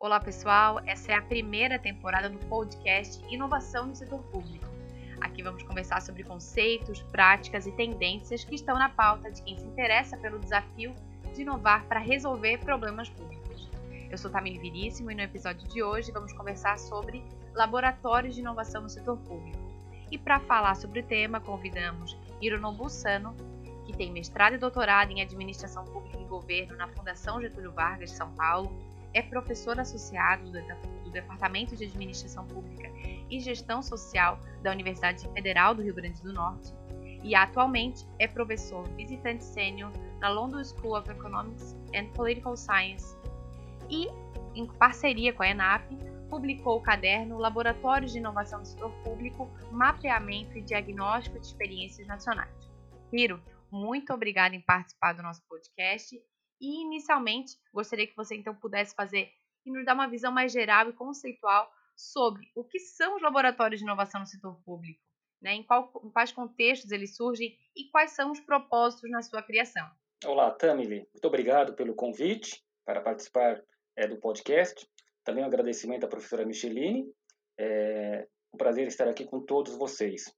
Olá pessoal, essa é a primeira temporada do podcast Inovação no Setor Público. Aqui vamos conversar sobre conceitos, práticas e tendências que estão na pauta de quem se interessa pelo desafio de inovar para resolver problemas públicos. Eu sou Tamile Viríssimo e no episódio de hoje vamos conversar sobre laboratórios de inovação no setor público. E para falar sobre o tema, convidamos Hironobu Sano, que tem mestrado e doutorado em Administração Pública e Governo na Fundação Getúlio Vargas de São Paulo, é professor associado do Departamento de Administração Pública e Gestão Social da Universidade Federal do Rio Grande do Norte e atualmente é professor visitante sênior na London School of Economics and Political Science e, em parceria com a ENAP, publicou o caderno Laboratórios de Inovação do Setor Público, Mapeamento e Diagnóstico de Experiências Nacionais. Hiro, muito obrigada em participar do nosso podcast. E, inicialmente, gostaria que você então pudesse fazer e nos dar uma visão mais geral e conceitual sobre o que são os laboratórios de inovação no setor público, né? em, qual, em quais contextos eles surgem e quais são os propósitos na sua criação. Olá, Tamile. Muito obrigado pelo convite para participar é, do podcast. Também um agradecimento à professora Micheline. É um prazer estar aqui com todos vocês.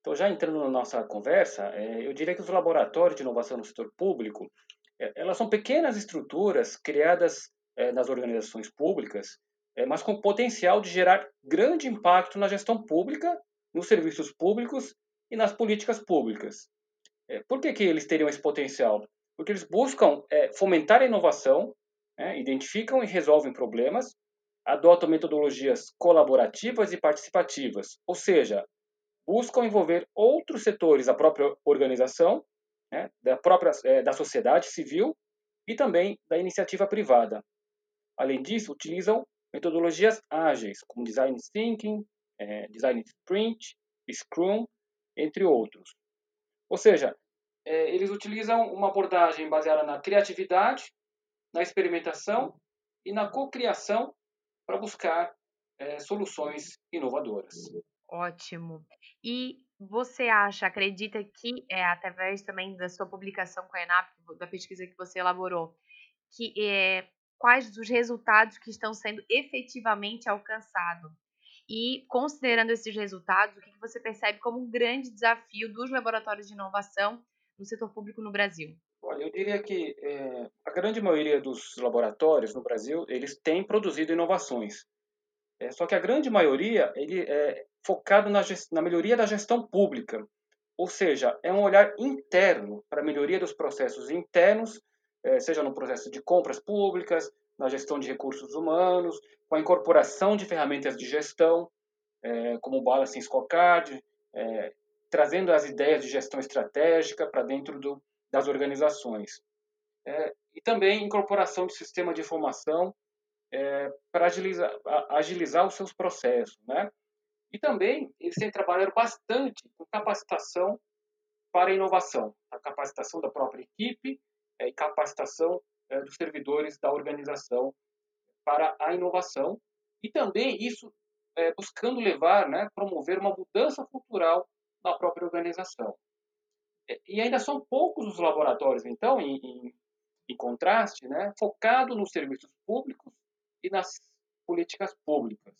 Então, já entrando na nossa conversa, é, eu diria que os laboratórios de inovação no setor público, elas são pequenas estruturas criadas é, nas organizações públicas, é, mas com potencial de gerar grande impacto na gestão pública, nos serviços públicos e nas políticas públicas. É, por que, que eles teriam esse potencial? Porque eles buscam é, fomentar a inovação, né, identificam e resolvem problemas, adotam metodologias colaborativas e participativas, ou seja, buscam envolver outros setores da própria organização, né, da própria é, da sociedade civil e também da iniciativa privada. Além disso, utilizam metodologias ágeis, como design thinking, é, design sprint, Scrum, entre outros. Ou seja, é, eles utilizam uma abordagem baseada na criatividade, na experimentação e na cocriação para buscar soluções inovadoras. Ótimo. E você acha, acredita que, é, através também da sua publicação com a ENAP, da pesquisa que você elaborou, que é, quais os resultados que estão sendo efetivamente alcançados? E, considerando esses resultados, o que você percebe como um grande desafio dos laboratórios de inovação no setor público no Brasil? Olha, eu diria que é, a grande maioria dos laboratórios no Brasil, eles têm produzido inovações. É, só que a grande maioria ele é focado na, na melhoria da gestão pública, ou seja, é um olhar interno para a melhoria dos processos internos, é, seja no processo de compras públicas, na gestão de recursos humanos, com a incorporação de ferramentas de gestão, é, como o Balancing Scorecard, é, trazendo as ideias de gestão estratégica para dentro do, das organizações. É, e também incorporação de sistema de informação é, para agilizar, agilizar os seus processos, né? E também eles têm trabalhado bastante com capacitação para a inovação, a capacitação da própria equipe é, e capacitação é, dos servidores da organização para a inovação e também isso é, buscando levar, né, promover uma mudança cultural na própria organização. É, e ainda são poucos os laboratórios, então, em, em, em contraste, né, focado nos serviços públicos e nas políticas públicas.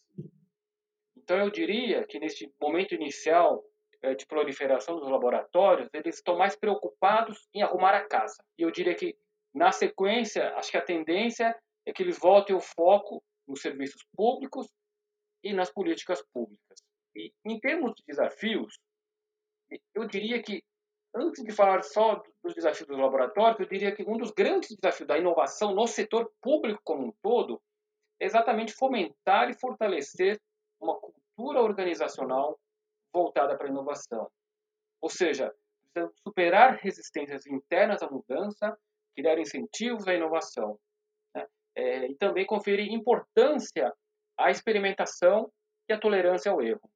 Então, eu diria que neste momento inicial eh, de proliferação dos laboratórios, eles estão mais preocupados em arrumar a casa. E eu diria que, na sequência, acho que a tendência é que eles voltem o foco nos serviços públicos e nas políticas públicas. E, em termos de desafios, eu diria que, antes de falar só dos desafios dos laboratórios, eu diria que um dos grandes desafios da inovação no setor público como um todo exatamente fomentar e fortalecer uma cultura organizacional voltada para a inovação. Ou seja, superar resistências internas à mudança, criar incentivos à inovação. Né? É, e também conferir importância à experimentação e à tolerância ao erro,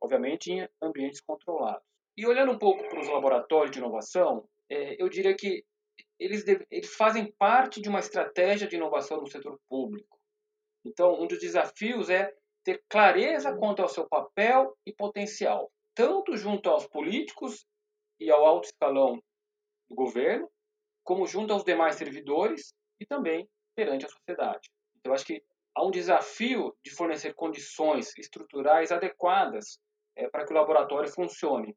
obviamente em ambientes controlados. E olhando um pouco para os laboratórios de inovação, é, eu diria que eles, eles fazem parte de uma estratégia de inovação no setor público. Então, um dos desafios é ter clareza quanto ao seu papel e potencial, tanto junto aos políticos e ao alto escalão do governo, como junto aos demais servidores e também perante a sociedade. Então, acho que há um desafio de fornecer condições estruturais adequadas é, para que o laboratório funcione.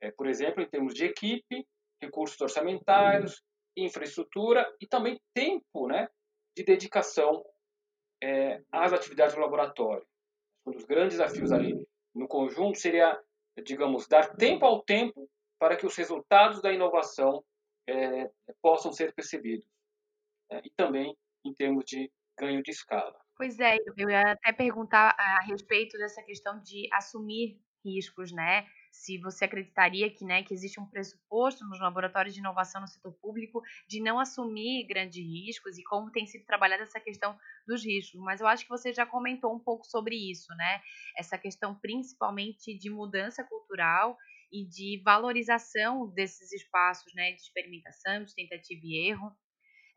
É, por exemplo, em termos de equipe, recursos orçamentários, infraestrutura e também tempo né, de dedicação é, às atividades do laboratório. Um dos grandes desafios ali no conjunto seria, digamos, dar tempo ao tempo para que os resultados da inovação é, possam ser percebidos. É, e também em termos de ganho de escala. Pois é, eu ia até perguntar a respeito dessa questão de assumir riscos, né? Se você acreditaria que, né, que existe um pressuposto nos laboratórios de inovação no setor público de não assumir grandes riscos e como tem sido trabalhada essa questão dos riscos. Mas eu acho que você já comentou um pouco sobre isso, né? Essa questão principalmente de mudança cultural e de valorização desses espaços, né, de experimentação, de tentativa e erro.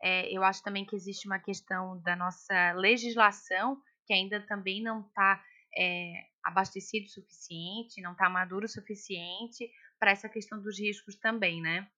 É, eu acho também que existe uma questão da nossa legislação que ainda também não está é, abastecido o suficiente, não está maduro o suficiente para essa questão dos riscos também, né?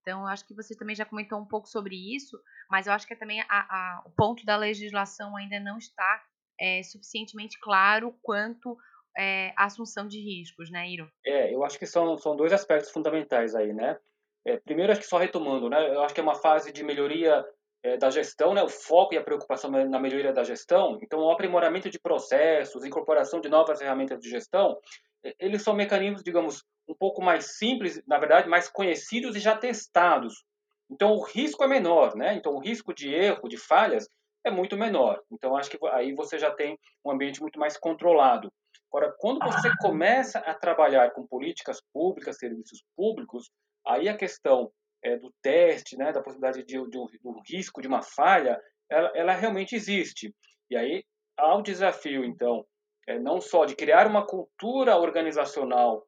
Então, eu acho que você também já comentou um pouco sobre isso, mas eu acho que também a, a, o ponto da legislação ainda não está é, suficientemente claro quanto é, a assunção de riscos, né, Iro? É, eu acho que são, são dois aspectos fundamentais aí, né? É, primeiro, acho que só retomando, né? Eu acho que é uma fase de melhoria é, da gestão, né? O foco e a preocupação na melhoria da gestão. Então, o aprimoramento de processos, incorporação de novas ferramentas de gestão, é, eles são mecanismos, digamos, um pouco mais simples, na verdade, mais conhecidos e já testados. Então, o risco é menor, né? Então, o risco de erro, de falhas, é muito menor. Então, acho que aí você já tem um ambiente muito mais controlado. Agora, quando você começa a trabalhar com políticas públicas, serviços públicos, Aí a questão é, do teste, né, da possibilidade de, de, um, risco de uma falha, ela, ela, realmente existe. E aí há o desafio, então, é, não só de criar uma cultura organizacional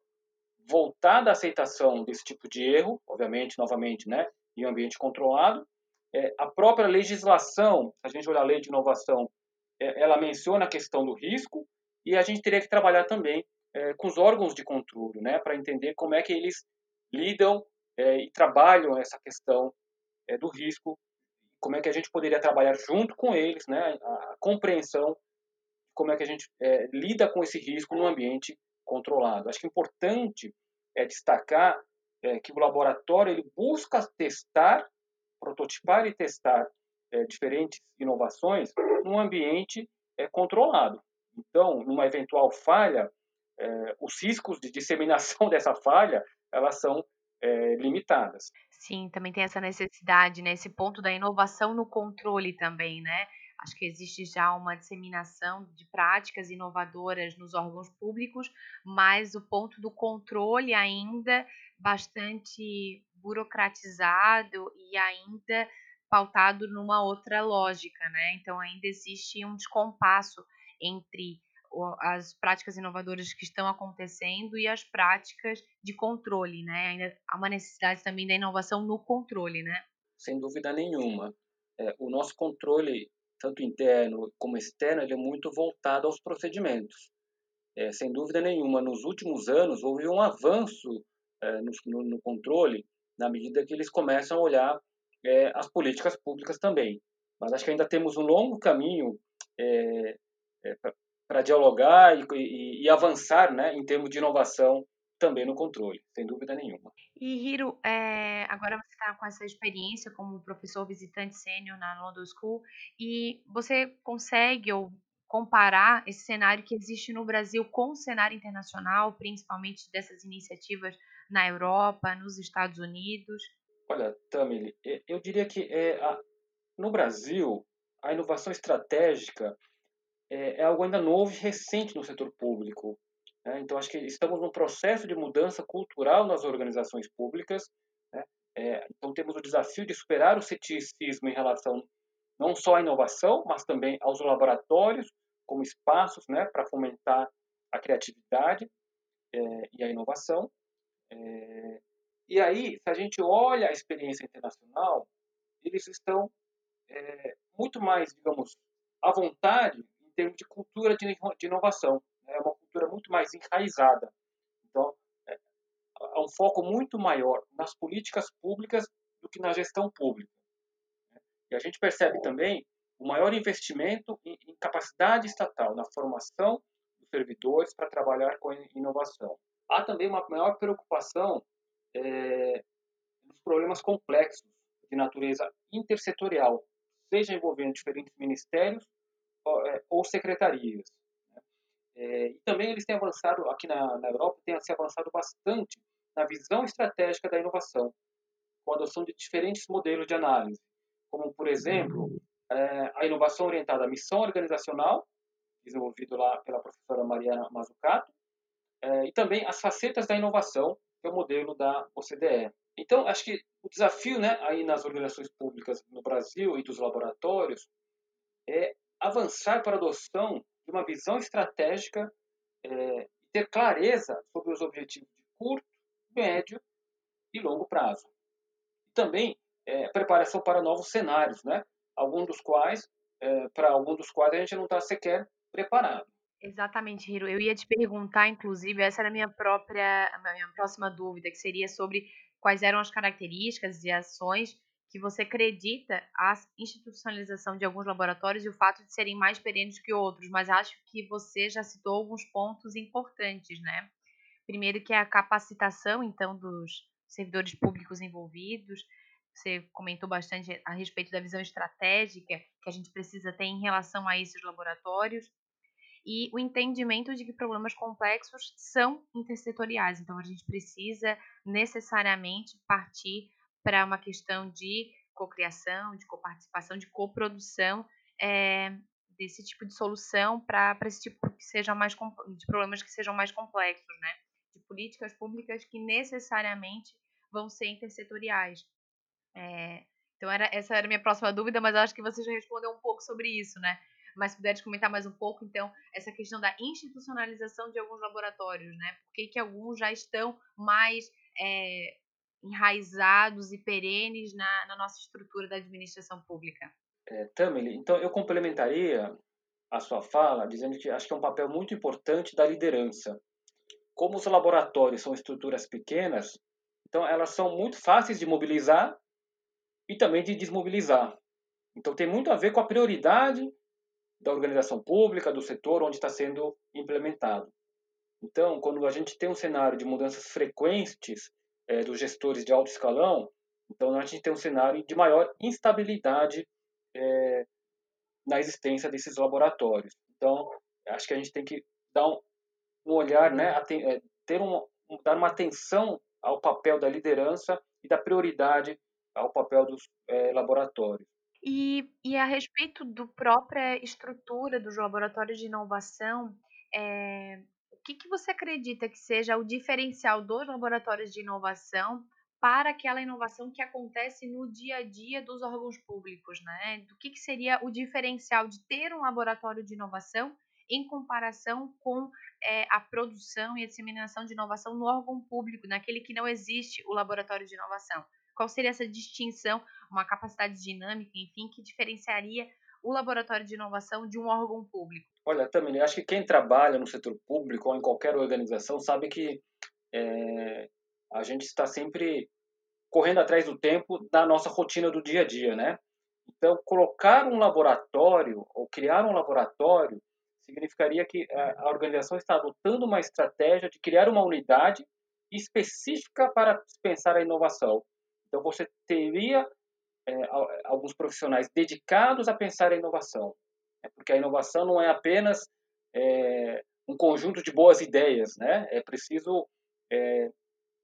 voltada à aceitação desse tipo de erro, obviamente, novamente, né, em ambiente controlado, é, a própria legislação, a gente olhar a lei de inovação, é, ela menciona a questão do risco e a gente teria que trabalhar também é, com os órgãos de controle, né, para entender como é que eles lidam é, e trabalham essa questão é, do risco, como é que a gente poderia trabalhar junto com eles, né, a compreensão de como é que a gente é, lida com esse risco num ambiente controlado. Acho que é importante é destacar é, que o laboratório ele busca testar, prototipar e testar é, diferentes inovações num ambiente controlado. Então, numa eventual falha, os riscos de disseminação dessa falha elas são é, limitadas. Sim, também tem essa necessidade, né? Esse ponto da inovação no controle também, né? Acho que existe já uma disseminação de práticas inovadoras nos órgãos públicos, mas o ponto do controle ainda bastante burocratizado e ainda pautado numa outra lógica, né? Então ainda existe um descompasso entre as práticas inovadoras que estão acontecendo e as práticas de controle, né? Ainda há uma necessidade também da inovação no controle, né? Sem dúvida nenhuma. É, o nosso controle, tanto interno como externo, ele é muito voltado aos procedimentos. É, sem dúvida nenhuma, nos últimos anos houve um avanço é, no, no, no, controle, na medida que eles começam a olhar é, as políticas públicas também. Mas acho que ainda temos um longo caminho é, é, para dialogar e, e, e, avançar né, em termos de inovação também no controle, sem dúvida nenhuma. E Hiro, é, agora você está com essa experiência como professor visitante sênior na London School e você consegue ou comparar esse cenário que existe no Brasil com o cenário internacional, principalmente dessas iniciativas na Europa, nos Estados Unidos? Olha, Tamili, eu diria que é, a, no Brasil a inovação estratégica é, é algo ainda novo e recente no setor público. Né? Então, acho que estamos num processo de mudança cultural nas organizações públicas. Né? É, então, temos o desafio de superar o ceticismo em relação não só à inovação, mas também aos laboratórios como espaços né, para fomentar a criatividade é, e a inovação. É, e aí, se a gente olha a experiência internacional, eles estão é, muito mais, digamos, à vontade termos de cultura de, de inovação. Né? É uma cultura muito mais enraizada. Então, é, há um foco muito maior nas políticas públicas do que na gestão pública. Né? E a gente percebe também o maior investimento em, em capacidade estatal, na formação dos servidores para trabalhar com inovação. Há também uma maior preocupação é, nos problemas complexos de natureza intersetorial, seja envolvendo diferentes ministérios é, ou secretarias. Né? É, e também eles têm avançado, aqui na, na Europa, têm se avançado bastante na visão estratégica da inovação, com a adoção de diferentes modelos de análise, como, por exemplo, é, a inovação orientada à missão organizacional, desenvolvido lá pela professora Mariana Mazzucato, é, e também as facetas da inovação, que é o modelo da OCDE. Então, acho que o desafio né, aí nas organizações públicas no Brasil e dos laboratórios é avançar para a adoção de uma visão estratégica é, e ter clareza sobre os objetivos de curto, médio e longo prazo. E também é, preparação para novos cenários, né? alguns dos quais, é, para alguns dos quais a gente não está sequer preparado. Exatamente, Hiro. Eu ia te perguntar, inclusive, essa era a minha própria, a minha próxima dúvida, que seria sobre quais eram as características e ações que você acredita a institucionalização de alguns laboratórios e o fato de serem mais perenes que outros, mas acho que você já citou alguns pontos importantes, né? Primeiro que é a capacitação, então, dos servidores públicos envolvidos, você comentou bastante a respeito da visão estratégica que a gente precisa ter em relação a esses laboratórios e o entendimento de que problemas complexos são intersetoriais. Então, a gente precisa necessariamente partir para uma questão de cocriação, de coparticipação, de coprodução é, desse tipo de solução para esse tipo que sejam mais de problemas que sejam mais complexos, né? De políticas públicas que necessariamente vão ser intersetoriais. É, então, era, essa era a minha próxima dúvida, mas acho que você já respondeu um pouco sobre isso, né? Mas se puderes comentar mais um pouco, então, essa questão da institucionalização de alguns laboratórios, né? Por que, que alguns já estão mais é, enraizados e perenes na, na, nossa estrutura da administração pública? É, Tamily, então eu complementaria a sua fala dizendo que acho que é um papel muito importante da liderança. Como os laboratórios são estruturas pequenas, então elas são muito fáceis de mobilizar e também de desmobilizar. Então tem muito a ver com a prioridade da organização pública, do setor onde está sendo implementado. Então, quando a gente tem um cenário de mudanças frequentes é, dos gestores de alto escalão, então a gente tem um cenário de maior instabilidade é, na existência desses laboratórios. Então, acho que a gente tem que dar um, um olhar, né, é, ter um, dar uma atenção ao papel da liderança e da prioridade ao papel dos é, laboratórios. E, e a respeito do própria estrutura dos laboratórios de inovação, é, o que, que você acredita que seja o diferencial dos laboratórios de inovação para aquela inovação que acontece no dia a dia dos órgãos públicos, né? Do que, que seria o diferencial de ter um laboratório de inovação em comparação com é, a produção e a disseminação de inovação no órgão público, naquele que não existe o laboratório de inovação? Qual seria essa distinção, uma capacidade dinâmica, enfim, que diferenciaria o laboratório de inovação de um órgão público? Olha, também acho que quem trabalha no setor público ou em qualquer organização sabe que é, a gente está sempre correndo atrás do tempo da nossa rotina do dia a dia, né? Então, colocar um laboratório ou criar um laboratório significaria que a organização está adotando uma estratégia de criar uma unidade específica para pensar a inovação. Então, você teria é, alguns profissionais dedicados a pensar a inovação. Né? Porque a inovação não é apenas é, um conjunto de boas ideias, né? É preciso é,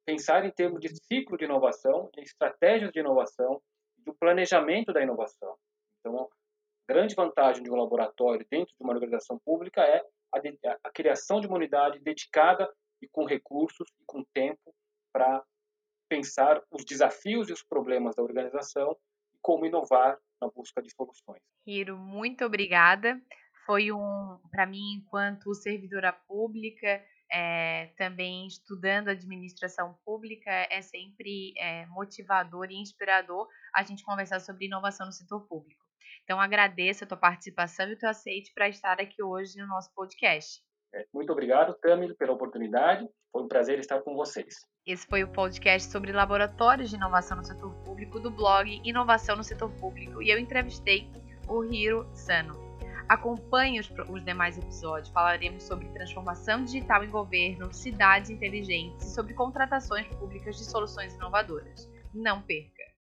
pensar em termos de ciclo de inovação, de estratégias de inovação, do planejamento da inovação. Então, a grande vantagem de um laboratório dentro de uma organização pública é a, de, a criação de uma unidade dedicada e com recursos e com tempo para pensar os desafios e os problemas da organização como inovar na busca de soluções. Hiro, muito obrigada. Foi um, para mim, enquanto servidora pública, é, também estudando administração pública, é sempre é, motivador e inspirador a gente conversar sobre inovação no setor público. Então, agradeço a tua participação e o teu aceite para estar aqui hoje no nosso podcast. É, muito obrigado, Tamil, pela oportunidade. Foi um prazer estar com vocês. Esse foi o podcast sobre laboratórios de inovação no setor público do blog Inovação no Setor Público e eu entrevistei o Hiro Sano. Acompanhe os, os demais episódios. Falaremos sobre transformação digital em governo, cidades inteligentes e sobre contratações públicas de soluções inovadoras. Não perca!